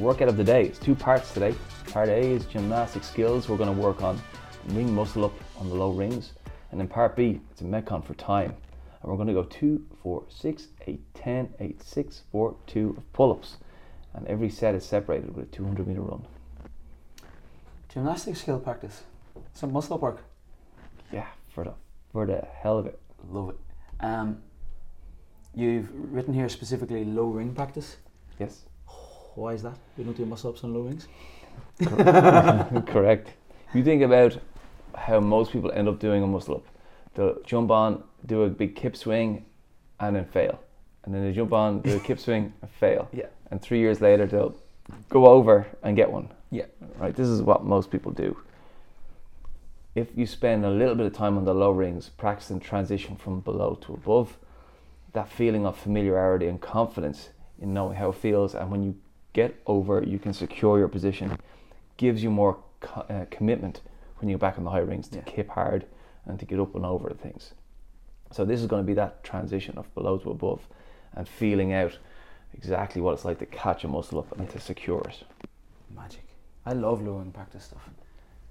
workout of the day. It's two parts today. Part A is gymnastic skills. We're going to work on ring muscle up on the low rings. And then part B, it's a Metcon for time. And we're going to go 2, 4, 6, 8, 10, 8, 6, 4, 2 of pull ups. And every set is separated with a 200 meter run. Gymnastic skill practice. Some muscle up work. Yeah, for the, for the hell of it. Love it. Um, you've written here specifically low ring practice. Yes. Why is that? We don't do muscle ups on low rings. Correct. You think about how most people end up doing a muscle up. They'll jump on, do a big kip swing, and then fail. And then they jump on, do a kip swing, and fail. Yeah. And three years later, they'll go over and get one. Yeah. Right. This is what most people do. If you spend a little bit of time on the low rings, practicing transition from below to above, that feeling of familiarity and confidence in knowing how it feels, and when you get over, you can secure your position, gives you more co- uh, commitment when you get back on the high rings to Yeah. kip hard and to get up and over things. So this is going to be that transition of below to above, and feeling out exactly what it's like to catch a muscle up and to secure it. Magic. I love low ring practice stuff.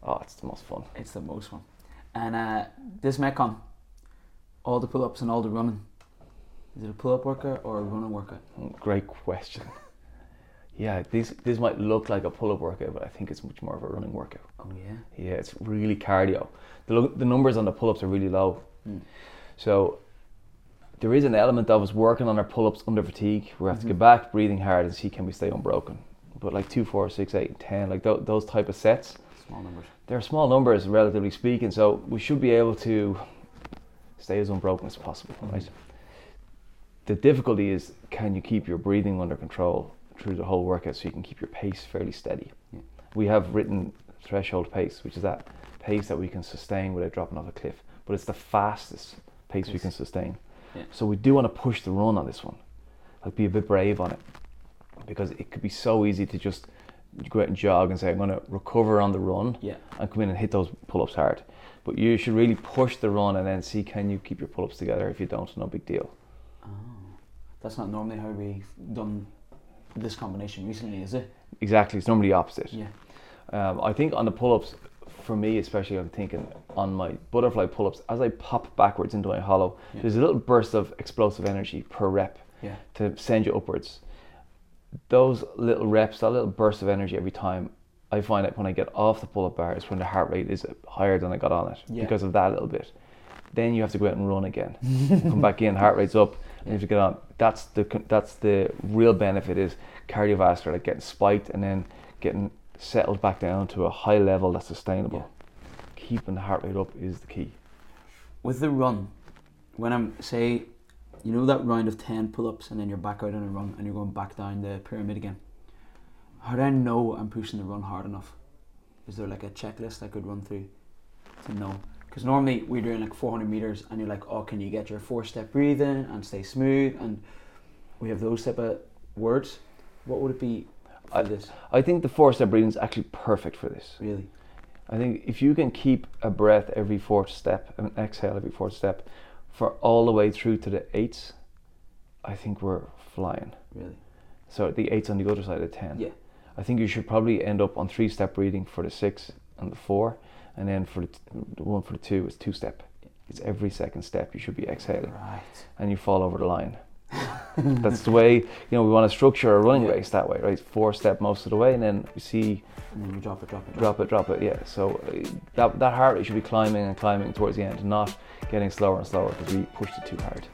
Oh, it's the most fun. It's the most fun. And uh, this Metcon, all the pull ups and all the running. Is it a pull up workout or a running workout? Great question. Yeah, this this might look like a pull-up workout, but I think it's much more of a running workout. Oh yeah. Yeah, it's really cardio. The lo- the numbers on the pull-ups are really low, Mm. so there is an element of us working on our pull-ups under fatigue. We have to Mhm. get back, breathing hard, and see can we stay unbroken. But like two, four, six, eight, ten, like tho- those type of sets, Small numbers. they're small numbers relatively speaking. So we should be able to stay as unbroken as possible, Mhm. right? The difficulty is can you keep your breathing under control through the whole workout so you can keep your pace fairly steady. Yeah. We have written threshold pace, which is that pace that we can sustain without dropping off a cliff, but it's the fastest pace we can sustain. Yeah. So we do want to push the run on this one, like be a bit brave on it, because it could be so easy to just go out and jog and say I'm going to recover on the run Yeah. and come in and hit those pull-ups hard. But you should really push the run and then see can you keep your pull-ups together. If you don't, no big deal. Oh. That's not normally how we've done this combination recently, is it? Exactly, it's normally the opposite. Yeah. Um, I think on the pull-ups, for me especially, I'm thinking on my butterfly pull-ups as I pop backwards into my hollow. Yeah. There's a little burst of explosive energy per rep Yeah. to send you upwards. Those little reps, that little burst of energy every time, I find that when I get off the pull-up bar is when the heart rate is higher than I got on it Yeah. because of that little bit. Then you have to go out and run again. Come back in, heart rate's up, and if you to get on. That's the that's the real benefit is cardiovascular, like getting spiked and then getting settled back down to a high level that's sustainable. Keeping the heart rate up is the key. With the run, when I'm say, you know that round of ten pull ups and then you're back out on a run and you're going back down the pyramid again. How do I know I'm pushing the run hard enough? Is there like a checklist I could run through to know? Because normally we're doing like 400 meters and you're like, oh, can you get your four step breathing and stay smooth? And we have those type of words. What would it be I- this? I think the four step breathing is actually perfect for this. Really? I think if you can keep a breath every fourth step and exhale every fourth step for all the way through to the eights, I think we're flying. Really? So the eights on the other side of ten. Yeah. I think you should probably end up on three step breathing for the six and the four, and then for the, t- the one for the two is two step. It's every second step you should be exhaling, Right. and you fall over the line. That's the way you know we want to structure a running race that way, right? Four step most of the way, and then we see And then you drop it, drop it, drop it, drop it. Yeah. So uh, that that heart rate should be climbing and climbing towards the end, not getting slower and slower because we pushed it too hard.